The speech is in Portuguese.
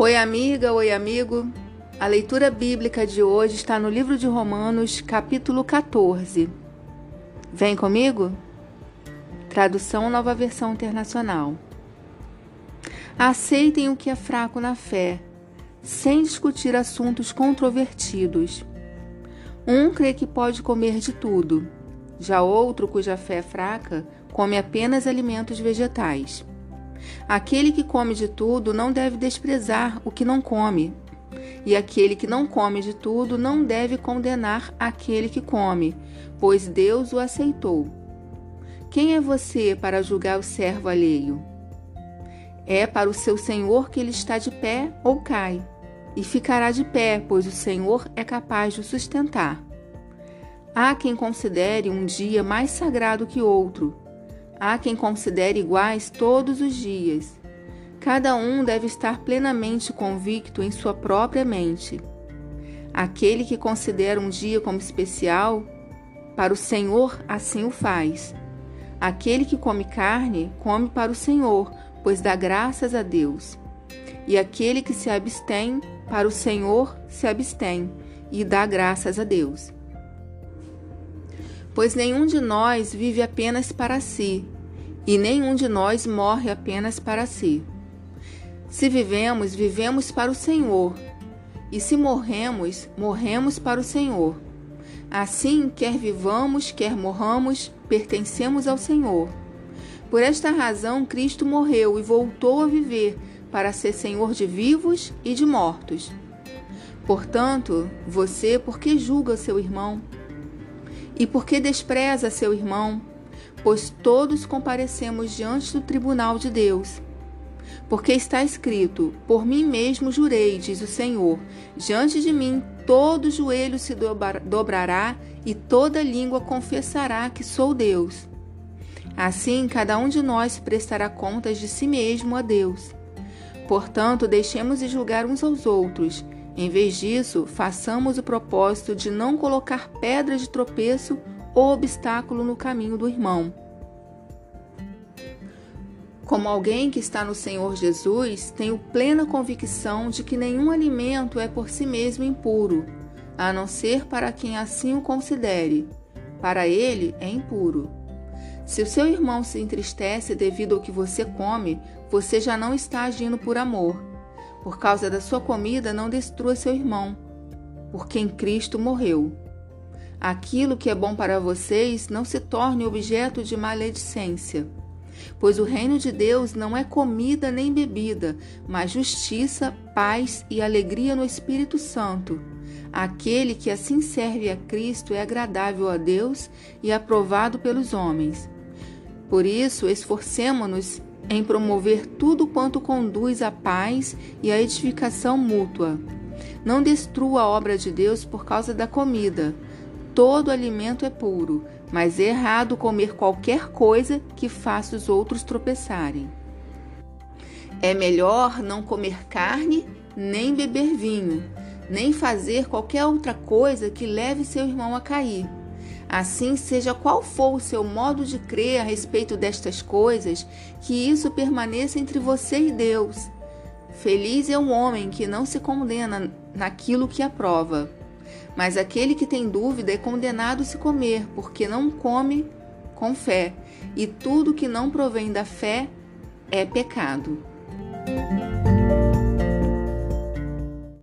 Oi, amiga, oi, amigo. A leitura bíblica de hoje está no livro de Romanos, capítulo 14. Vem comigo? Tradução Nova Versão Internacional. Aceitem o que é fraco na fé, sem discutir assuntos controvertidos. Um crê que pode comer de tudo, já outro, cuja fé é fraca, come apenas alimentos vegetais. Aquele que come de tudo não deve desprezar o que não come, e aquele que não come de tudo não deve condenar aquele que come, pois Deus o aceitou. Quem é você para julgar o servo alheio? É para o seu senhor que ele está de pé ou cai, e ficará de pé, pois o Senhor é capaz de o sustentar. Há quem considere um dia mais sagrado que outro Há quem considere iguais todos os dias. Cada um deve estar plenamente convicto em sua própria mente. Aquele que considera um dia como especial, para o Senhor assim o faz. Aquele que come carne, come para o Senhor, pois dá graças a Deus. E aquele que se abstém, para o Senhor se abstém e dá graças a Deus pois nenhum de nós vive apenas para si, e nenhum de nós morre apenas para si. Se vivemos, vivemos para o Senhor, e se morremos, morremos para o Senhor. Assim, quer vivamos, quer morramos, pertencemos ao Senhor. Por esta razão, Cristo morreu e voltou a viver para ser Senhor de vivos e de mortos. Portanto, você, por que julga seu irmão? E por que despreza seu irmão? Pois todos comparecemos diante do tribunal de Deus. Porque está escrito: Por mim mesmo jurei, diz o Senhor, diante de mim todo joelho se dobrará e toda língua confessará que sou Deus. Assim, cada um de nós prestará contas de si mesmo a Deus. Portanto, deixemos de julgar uns aos outros em vez disso, façamos o propósito de não colocar pedra de tropeço ou obstáculo no caminho do irmão. Como alguém que está no Senhor Jesus, tenho plena convicção de que nenhum alimento é por si mesmo impuro, a não ser para quem assim o considere. Para ele é impuro. Se o seu irmão se entristece devido ao que você come, você já não está agindo por amor por causa da sua comida, não destrua seu irmão, porque em Cristo morreu. Aquilo que é bom para vocês não se torne objeto de maledicência. Pois o reino de Deus não é comida nem bebida, mas justiça, paz e alegria no Espírito Santo. Aquele que assim serve a Cristo é agradável a Deus e aprovado pelos homens. Por isso, esforcemo-nos em promover tudo quanto conduz à paz e à edificação mútua. Não destrua a obra de Deus por causa da comida. Todo alimento é puro, mas é errado comer qualquer coisa que faça os outros tropeçarem. É melhor não comer carne, nem beber vinho, nem fazer qualquer outra coisa que leve seu irmão a cair Assim, seja qual for o seu modo de crer a respeito destas coisas, que isso permaneça entre você e Deus. Feliz é o homem que não se condena naquilo que aprova. Mas aquele que tem dúvida é condenado a se comer, porque não come com fé, e tudo que não provém da fé é pecado.